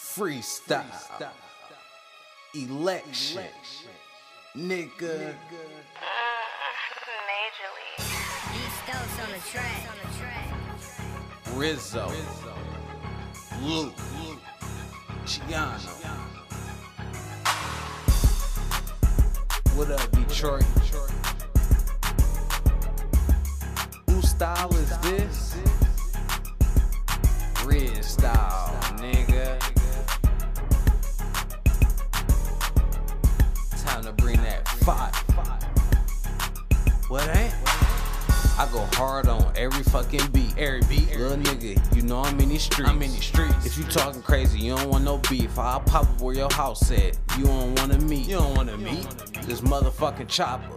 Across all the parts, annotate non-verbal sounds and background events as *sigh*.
freestyle, election, nigga. Uh, majorly. East Coast on the track. Rizzo, Luke, Giano. What up, Detroit? Whose style is this? Fire. What ain't? I go hard on every fucking beat. Every beat, little nigga. You know I'm in these streets. I'm in these streets. If you talking crazy, you don't want no beef. I'll pop up where your house at. You don't wanna meet. You don't wanna meet this motherfucking chopper.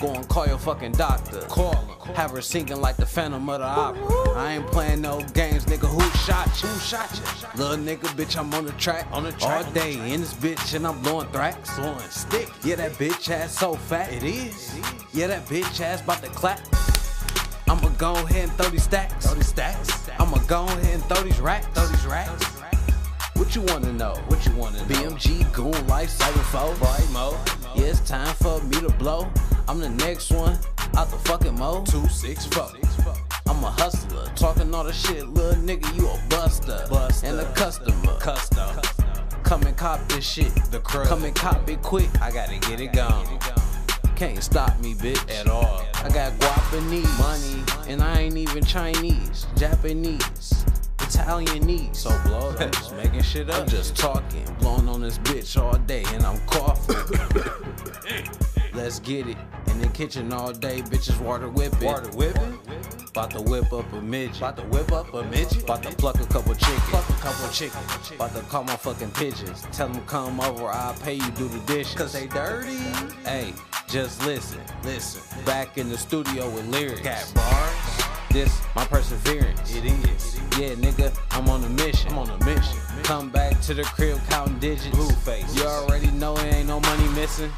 Go and call your fucking doctor. Call him. Have her singing like the Phantom of the Opera. I ain't playing no games, nigga. Who shot you? Who shot you? Little nigga, bitch, I'm on the track. On the track. All day in this bitch, and I'm blowing thrax. Blowing stick. Yeah, that bitch ass so fat. It is. Yeah, that bitch ass about to clap. I'ma go ahead and throw these stacks. Throw these stacks. I'ma go ahead and throw these racks. Throw these racks. What you wanna know? What you wanna know? BMG Goon Life 74. Bright Mo. Yeah, it's time for me to blow. I'm the next one out the fucking mo. Two six four. I'm a hustler, talking all the shit, little nigga. You a buster, buster. and a customer. Custom. Come and cop this shit. The crew. Come and cop it quick. I gotta get it gone. Can't stop me, bitch. At all. I got guapanese money, and I ain't even Chinese, Japanese. Italianese. So blow, I'm just making shit up. I'm just talking, blowing on this bitch all day, and I'm coughing. *coughs* Let's get it. In the kitchen all day, bitches water whipping. Water whipping? About to whip up a midget. About to whip up a midget. About to pluck a couple chickens. Pluck a couple chickens. About to call my fucking pigeons. Tell them come over, I'll pay you do the dishes. Cause they dirty. Hey, just listen, listen. Back in the studio with lyrics. Got bars. This my perseverance. It is. Yeah, nigga, I'm on a mission. I'm on a mission. Come back to the crib counting digits. Blue face. You already know it ain't no money missing.